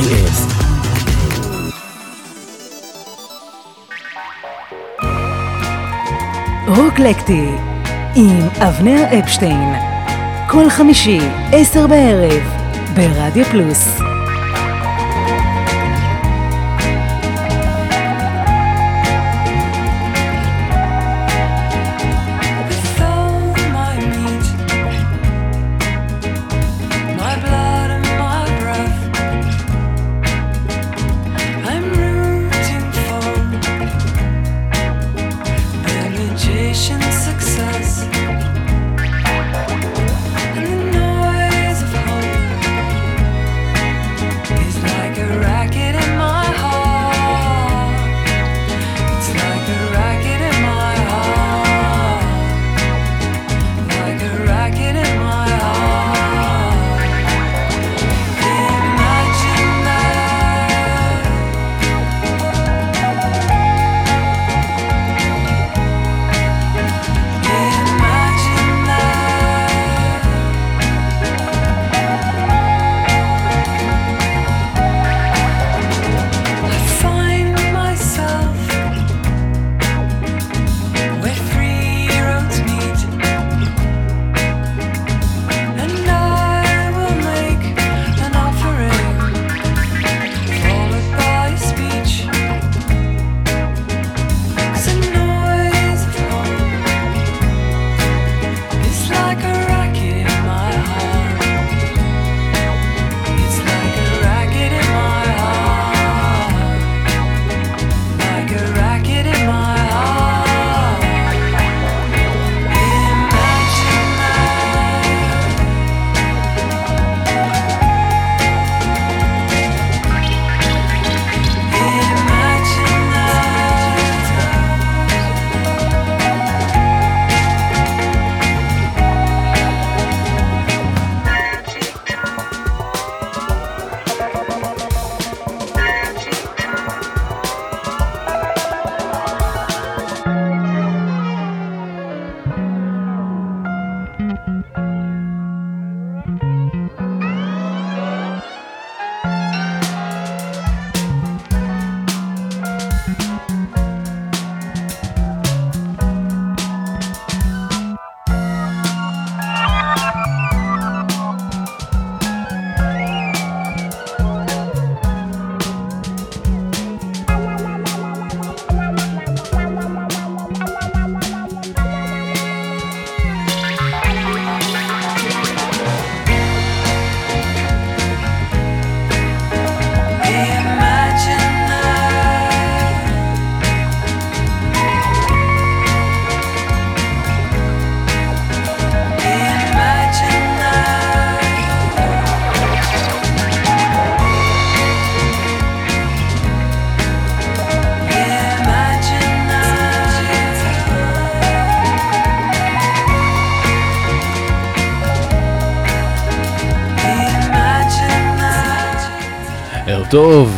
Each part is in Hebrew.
co.il רוקלקטי עם אבנר אפשטיין. כל חמישי, עשר בערב, ברדיו פלוס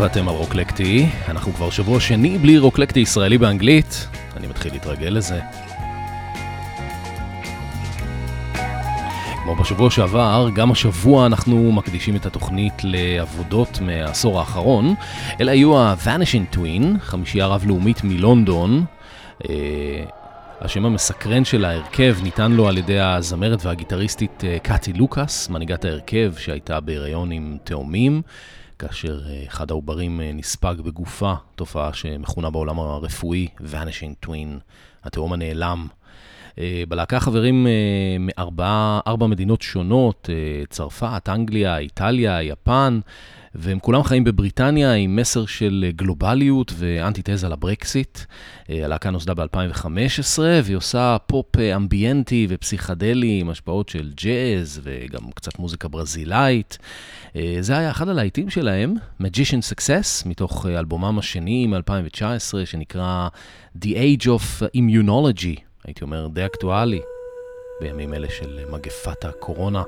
טוב, אתם על רוקלקטי, אנחנו כבר שבוע שני בלי רוקלקטי ישראלי באנגלית, אני מתחיל להתרגל לזה. כמו בשבוע שעבר, גם השבוע אנחנו מקדישים את התוכנית לעבודות מהעשור האחרון. אלה היו ה-Vanishing Twin, חמישייה רב-לאומית מלונדון. אה, השם המסקרן של ההרכב ניתן לו על ידי הזמרת והגיטריסטית אה, קאטי לוקאס, מנהיגת ההרכב שהייתה בהיריון עם תאומים. כאשר אה, אחד העוברים אה, נספג בגופה, תופעה שמכונה בעולם הרפואי Vanishing Twin, התאום הנעלם. אה, בלהקה חברים מארבע מדינות שונות, צרפת, אנגליה, איטליה, יפן, והם כולם חיים בבריטניה עם מסר של גלובליות ואנטיתזה לברקסיט. הלהקה נוסדה ב-2015 והיא עושה פופ אמביינטי ופסיכדלי עם השפעות של ג'אז וגם קצת מוזיקה ברזילאית. אה, זה היה אחד הלהיטים שלהם, Magician Success, מתוך אה, אלבומם השני מ-2019, שנקרא The Age of Immunology, הייתי אומר די אקטואלי, בימים אלה של מגפת הקורונה.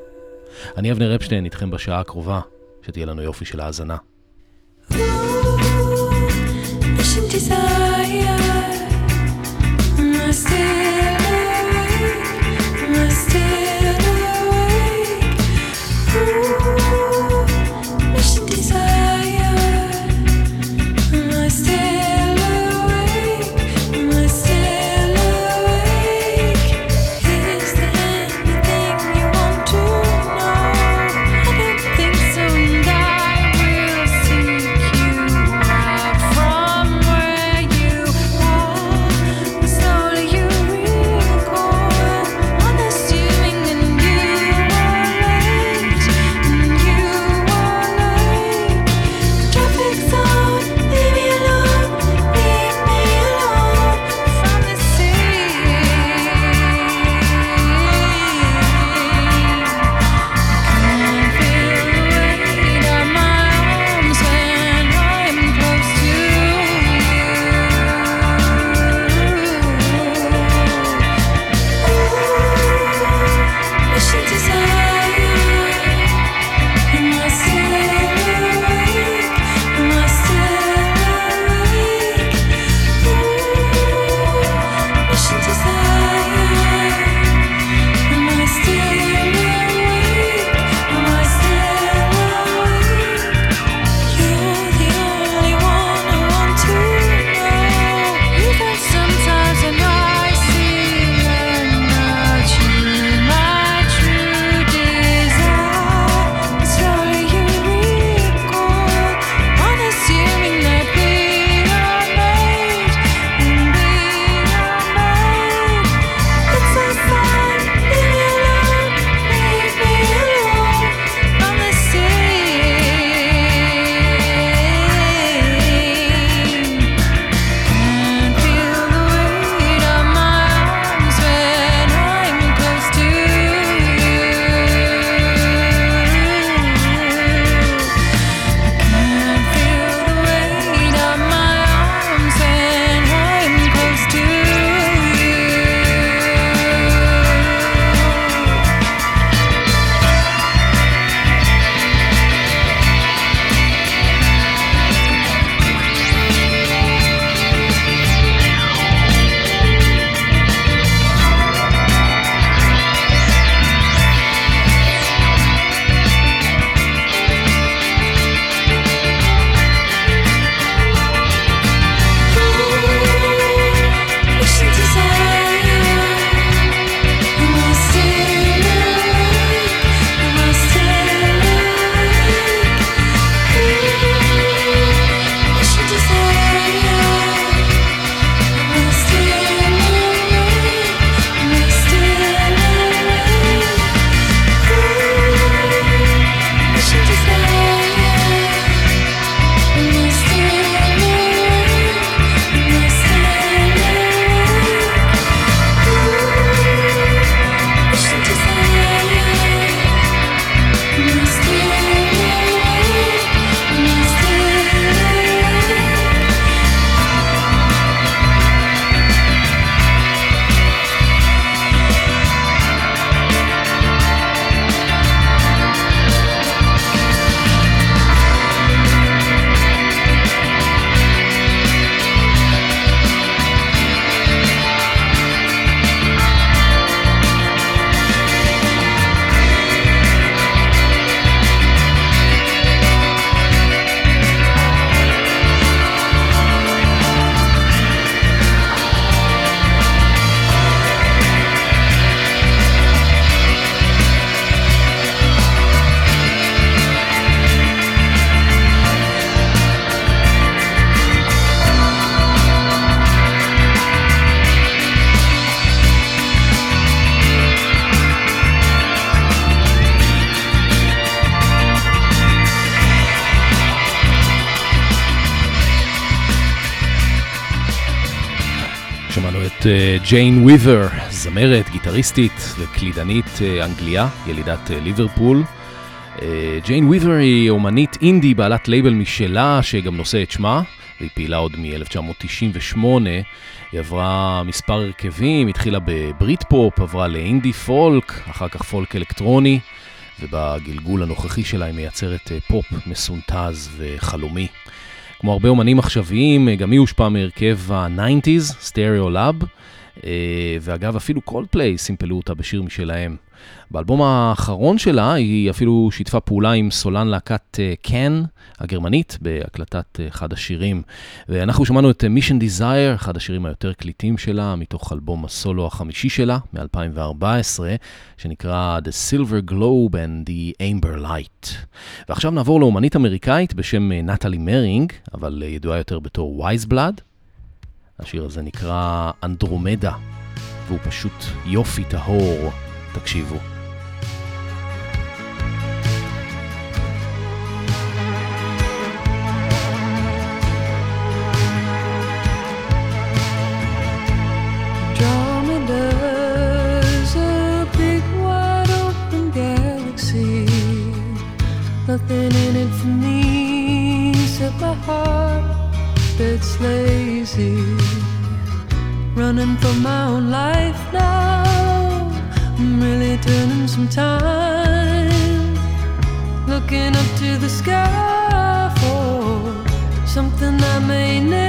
אני אבנר אפשטיין, איתכם בשעה הקרובה, שתהיה לנו יופי של האזנה. desire, desire ג'יין uh, וויבר, זמרת, גיטריסטית וקלידנית uh, אנגליה, ילידת uh, ליברפול. ג'יין וויבר היא אומנית אינדי בעלת לייבל משלה שגם נושא את שמה, והיא פעילה עוד מ-1998. היא עברה מספר הרכבים, התחילה בבריטפופ, עברה לאינדי פולק, אחר כך פולק אלקטרוני, ובגלגול הנוכחי שלה היא מייצרת פופ מסונטז וחלומי. כמו הרבה אומנים עכשוויים, גם היא הושפעה מהרכב ה-90's, סטריאולאב, ואגב, אפילו קולדפליי סימפלו אותה בשיר משלהם. באלבום האחרון שלה היא אפילו שיתפה פעולה עם סולן להקת קאן הגרמנית בהקלטת אחד השירים. ואנחנו שמענו את Mission Desire, אחד השירים היותר קליטים שלה, מתוך אלבום הסולו החמישי שלה, מ-2014, שנקרא The Silver Globe and the Amber Light. ועכשיו נעבור לאומנית אמריקאית בשם נטלי מרינג, אבל ידועה יותר בתור וייזבלאד. השיר הזה נקרא אנדרומדה, והוא פשוט יופי טהור. תקשיבו. Nothing in it for me except my heart that's lazy. Running for my own life now. I'm really turning some time. Looking up to the sky for something I may never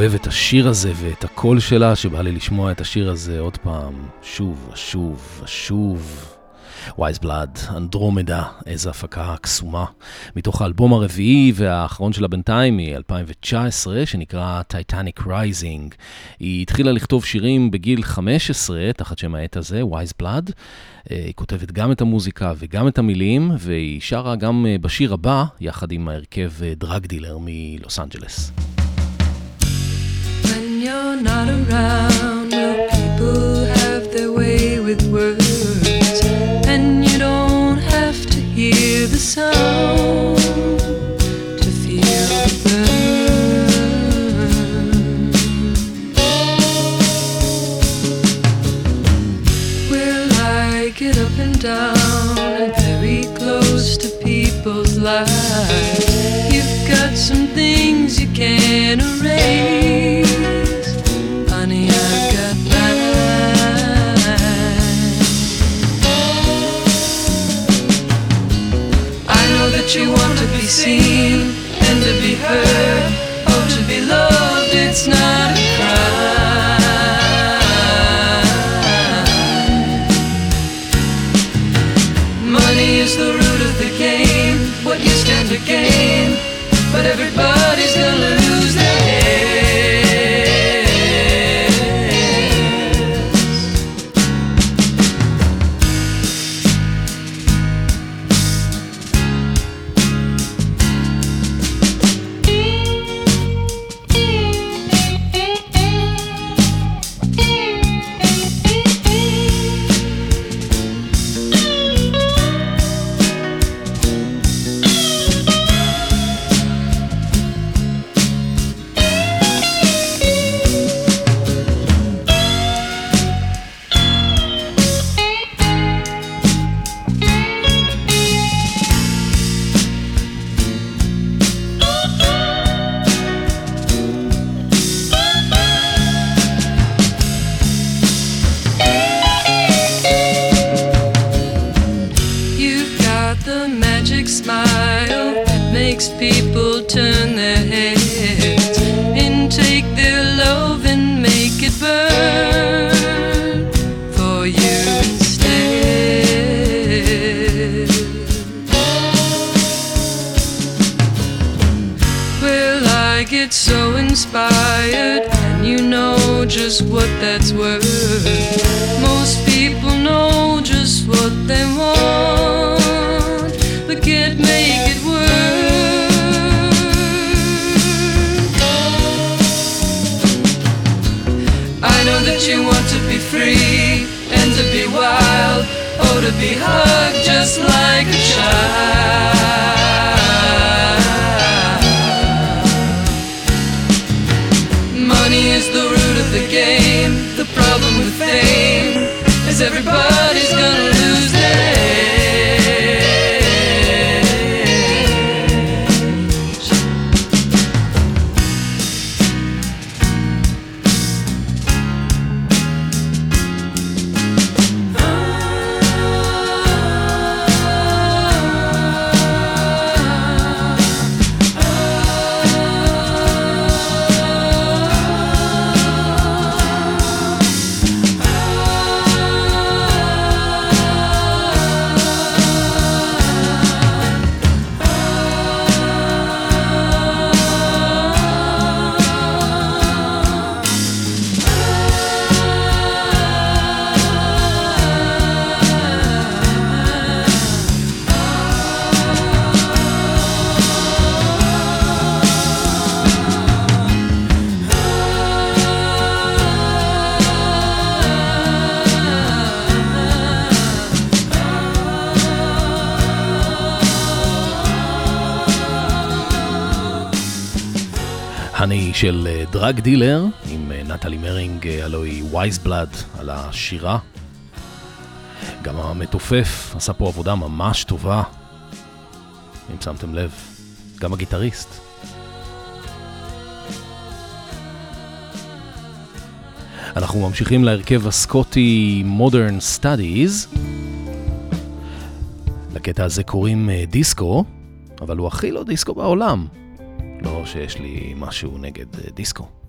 אוהב את השיר הזה ואת הקול שלה, שבא לי לשמוע את השיר הזה עוד פעם, שוב ושוב ושוב. וייז בלאד, אנדרומדה, איזה הפקה קסומה. מתוך האלבום הרביעי והאחרון שלה בינתיים, מ-2019, שנקרא Titanic Rising. היא התחילה לכתוב שירים בגיל 15, תחת שם העט הזה, וייז בלאד. היא כותבת גם את המוזיקה וגם את המילים, והיא שרה גם אה, בשיר הבא, יחד עם ההרכב דראגדילר מלוס אנג'לס. Not around, will people have their way with words? And you don't have to hear the sound to feel the burn. Will I get up and down and very close to people's lives? You've got some things you can't erase. You want to be seen and to be heard. Oh, to be loved, it's not a crime. דרג דילר עם אה, נטלי מרינג, אה, הלוא היא וייז בלאד על השירה. גם המתופף עשה פה עבודה ממש טובה, אם שמתם לב, גם הגיטריסט. אנחנו ממשיכים להרכב הסקוטי Modern Studies. לקטע הזה קוראים אה, דיסקו, אבל הוא הכי לא דיסקו בעולם. לא שיש לי משהו נגד דיסקו.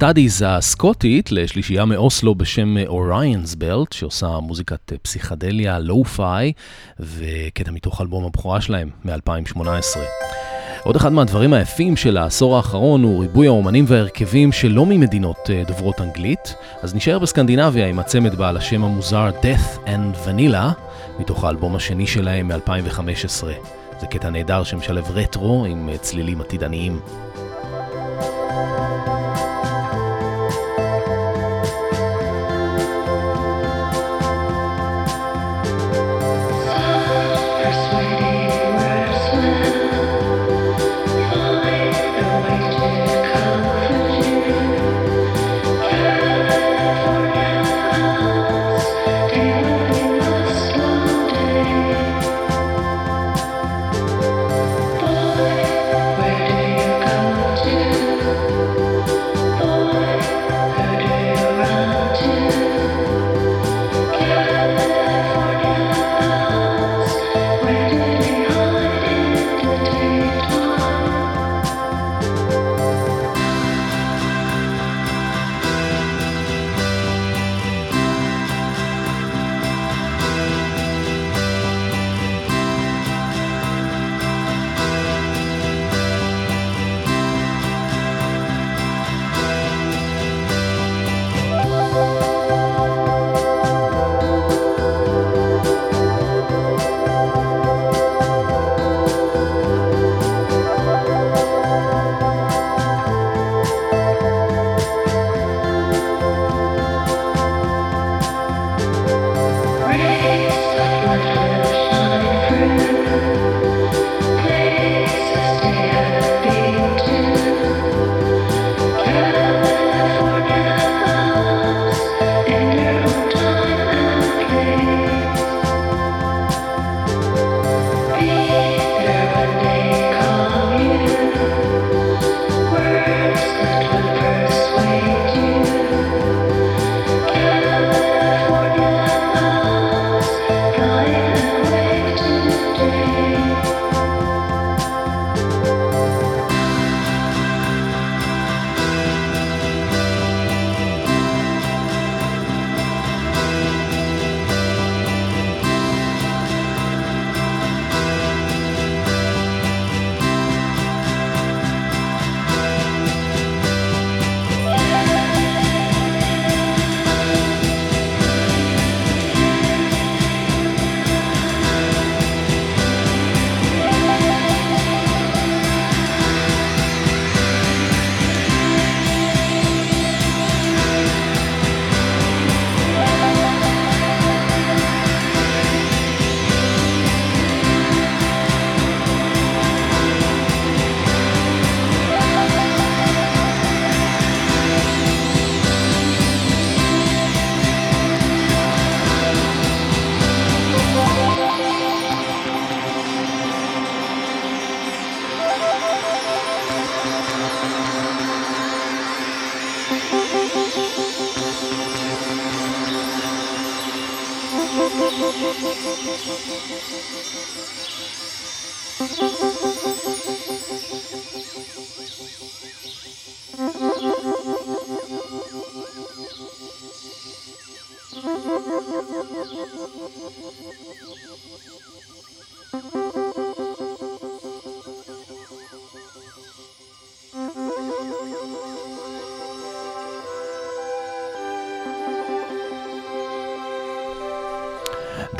סטאדיז הסקוטית לשלישייה מאוסלו בשם Orions Belte, שעושה מוזיקת פסיכדליה, lo-fi, וקטע מתוך אלבום הבכורה שלהם מ-2018. עוד אחד מהדברים היפים של העשור האחרון הוא ריבוי האומנים וההרכבים שלא ממדינות אה, דוברות אנגלית, אז נשאר בסקנדינביה עם הצמד בעל השם המוזר Death and Vanilla, מתוך האלבום השני שלהם מ-2015. זה קטע נהדר שמשלב רטרו עם אה, צלילים עתידניים.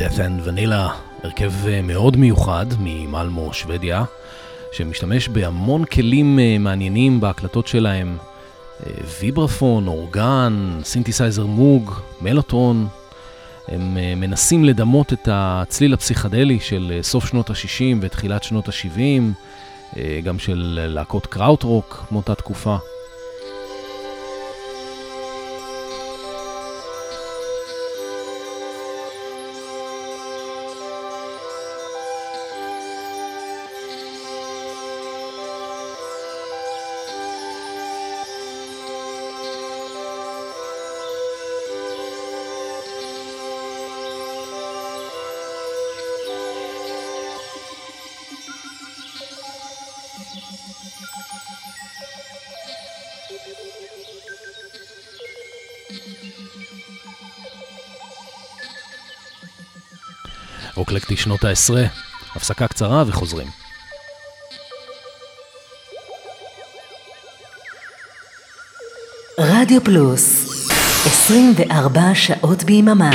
Death and Vanilla, הרכב אה, מאוד מיוחד ממלמו, שוודיה, שמשתמש בהמון כלים אה, מעניינים בהקלטות שלהם, אה, ויברפון, אורגן, סינתסייזר מוג, מלוטרון. הם מנסים לדמות את הצליל הפסיכדלי של סוף שנות ה-60 ותחילת שנות ה-70, גם של להקות קראוטרוק מאותה תקופה. שנות העשרה, הפסקה קצרה וחוזרים. רדיו פלוס, 24 שעות ביממה.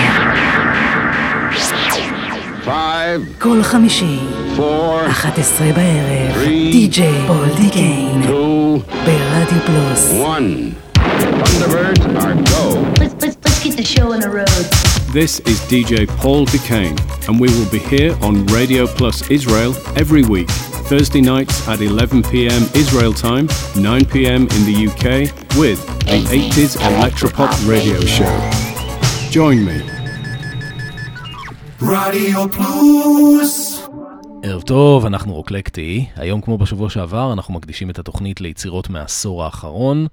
כל חמישי, 11 בערב, די.ג'יי פול דיקיין, ברדיו פלוס. Thunderbirds are show on the road. This is DJ Paul Duquesne, and we will be here on Radio Plus Israel every week. Thursday nights at 11 pm Israel time, 9 pm in the UK, with the 80s Electropop radio show. Join me. רדיו פלוס ערב טוב, אנחנו רוקלקטי. היום כמו בשבוע שעבר, אנחנו מקדישים את התוכנית ליצירות מהעשור האחרון.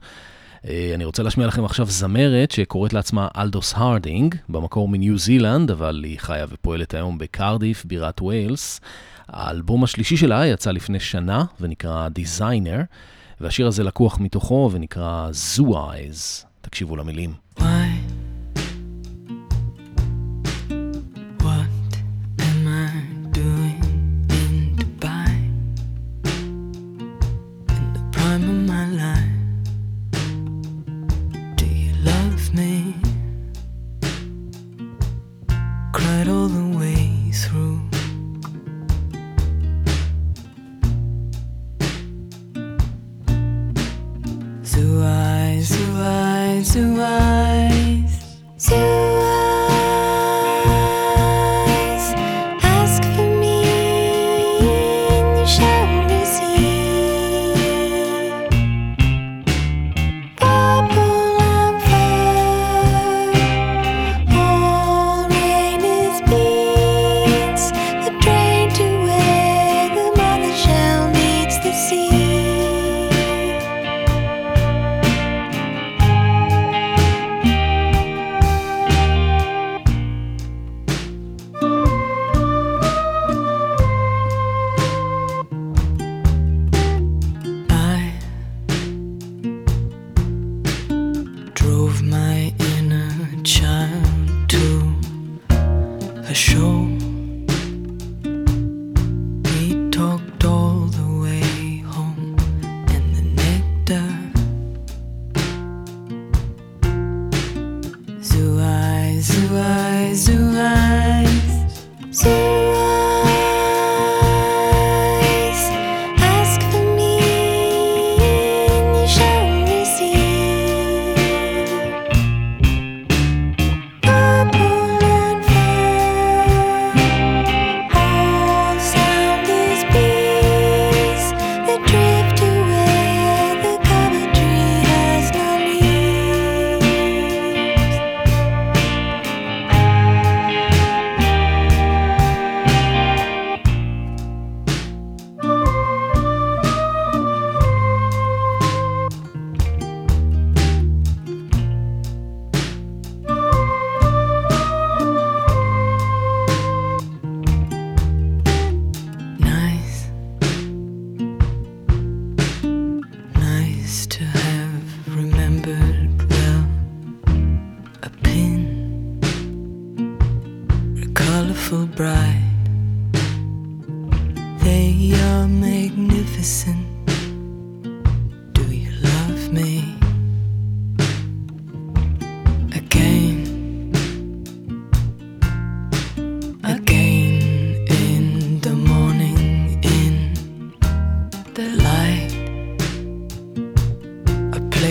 אה, אני רוצה להשמיע לכם עכשיו זמרת שקוראת לעצמה אלדוס הרדינג, במקור מניו זילנד, אבל היא חיה ופועלת היום בקרדיף, בירת ויילס. האלבום השלישי שלה יצא לפני שנה ונקרא Designer, והשיר הזה לקוח מתוכו ונקרא Zoo Eyes. תקשיבו למילים.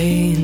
rain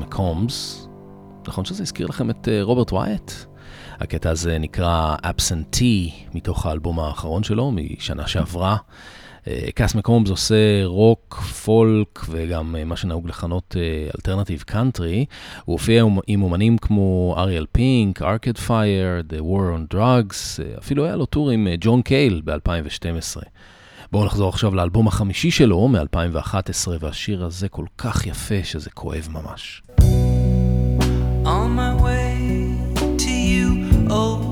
מקומס. נכון שזה הזכיר לכם את אה, רוברט וואייט? הקטע הזה נקרא Absentee, מתוך האלבום האחרון שלו, משנה שעברה. אה, קאס מקומס עושה רוק, פולק וגם מה שנהוג לכנות alternative country. הוא הופיע עם אומנים כמו אריאל פינק, ארקד פייר, The War on Drugs, אפילו היה לו tour עם ג'ון קייל ב-2012. בואו נחזור עכשיו לאלבום החמישי שלו, מ-2011, והשיר הזה כל כך יפה שזה כואב ממש. On my way to you, old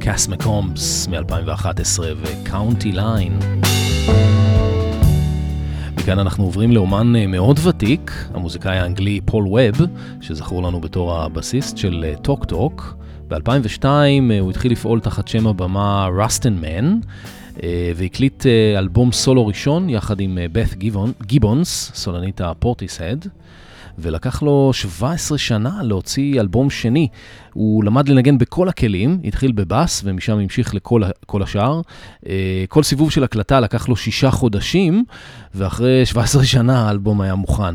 קאס מקומס מ-2011 ו County Line. מכאן אנחנו עוברים לאומן אה, מאוד ותיק, המוזיקאי האנגלי פול ווב, שזכור לנו בתור הבסיסט של טוק אה, טוק. ב-2002 אה, הוא התחיל לפעול תחת שם הבמה רסטין מן, והקליט אלבום סולו ראשון יחד עם בת גיבונס, סולנית הפורטיסהד. ולקח לו 17 שנה להוציא אלבום שני. הוא למד לנגן בכל הכלים, התחיל בבאס ומשם המשיך לכל השאר. אה, כל סיבוב של הקלטה לקח לו שישה חודשים, ואחרי 17 שנה האלבום היה מוכן.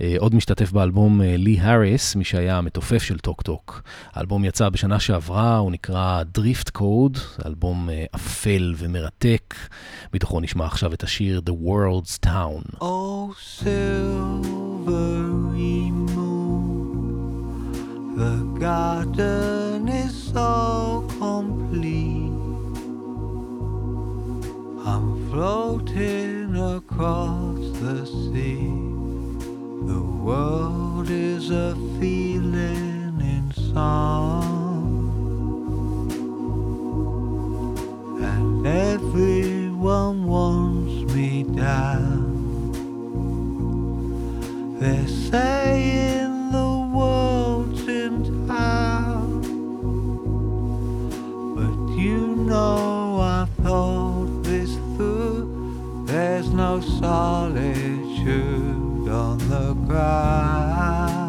אה, עוד משתתף באלבום אה, לי האריס, מי שהיה המתופף של טוק טוק. האלבום יצא בשנה שעברה, הוא נקרא Drift Code, אלבום אפל ומרתק. מתוכו נשמע עכשיו את השיר The World's in Town. Oh, silvery The garden is so complete. I'm floating across the sea. The world is a feeling in song, and everyone wants me down. They're saying. know I thought this through. There's no solitude on the ground.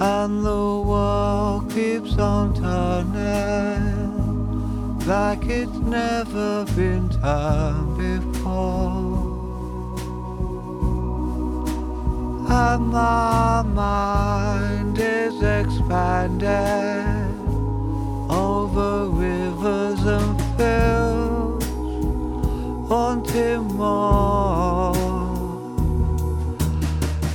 And the world keeps on turning like it's never been turned before. And my mind is expanding over rivers and fields, wanting more.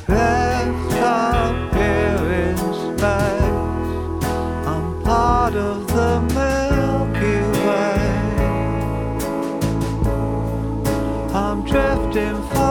Left up here in space, I'm part of the Milky Way. I'm drifting from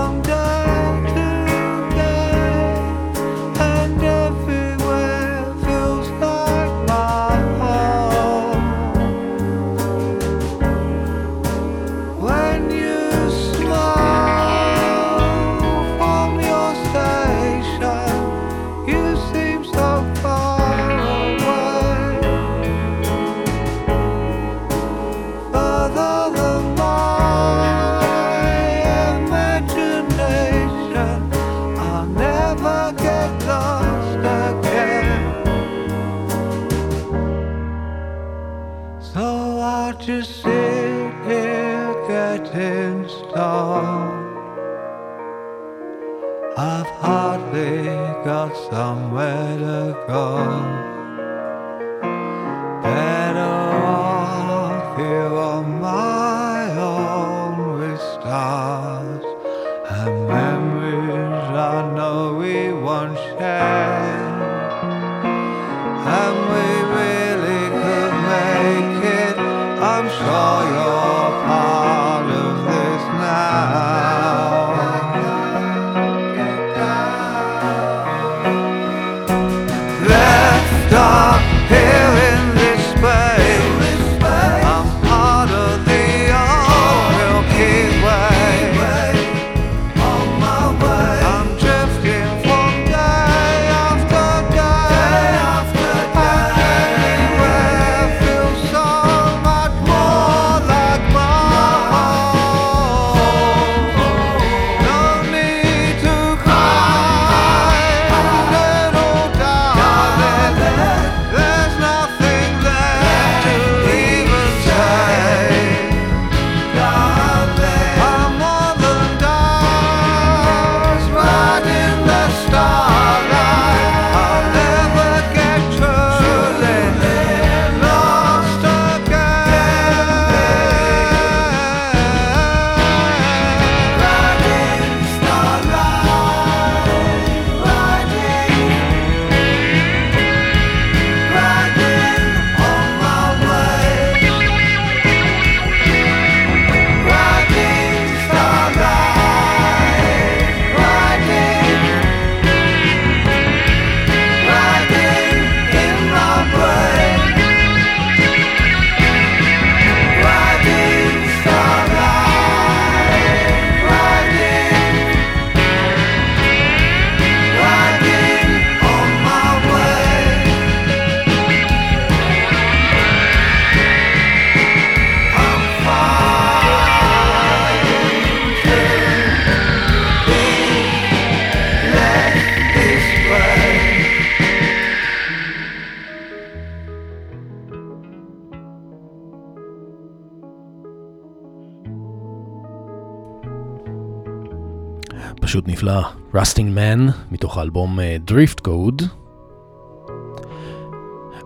פשוט נפלא. רסטין מן, מתוך האלבום Drift Code.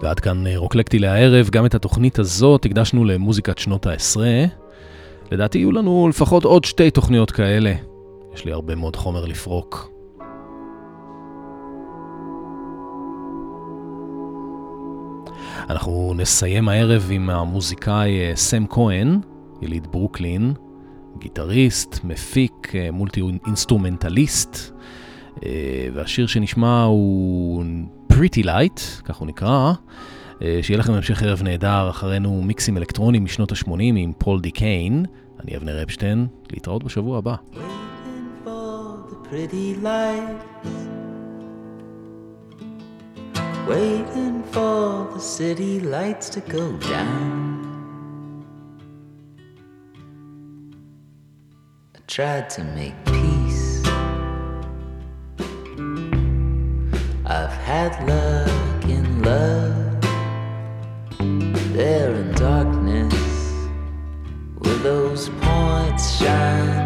ועד כאן אה, רוקלקטי להערב, גם את התוכנית הזאת הקדשנו למוזיקת שנות העשרה. לדעתי יהיו לנו לפחות עוד שתי תוכניות כאלה. יש לי הרבה מאוד חומר לפרוק. אנחנו נסיים הערב עם המוזיקאי אה, סם כהן, יליד ברוקלין, גיטריסט, מפיק, אה, multi instrumentalist, אה, והשיר שנשמע הוא Pretty Lights, כך הוא נקרא. אה, שיהיה לכם המשך ערב נהדר, אחרינו מיקסים אלקטרוניים משנות ה-80 עם פול די קיין. אני אבנר אפשטיין, להתראות בשבוע הבא. Waiting for the pretty lights. Waiting for the city lights to go down. tried to make peace. I've had luck in love, there in darkness, where those points shine.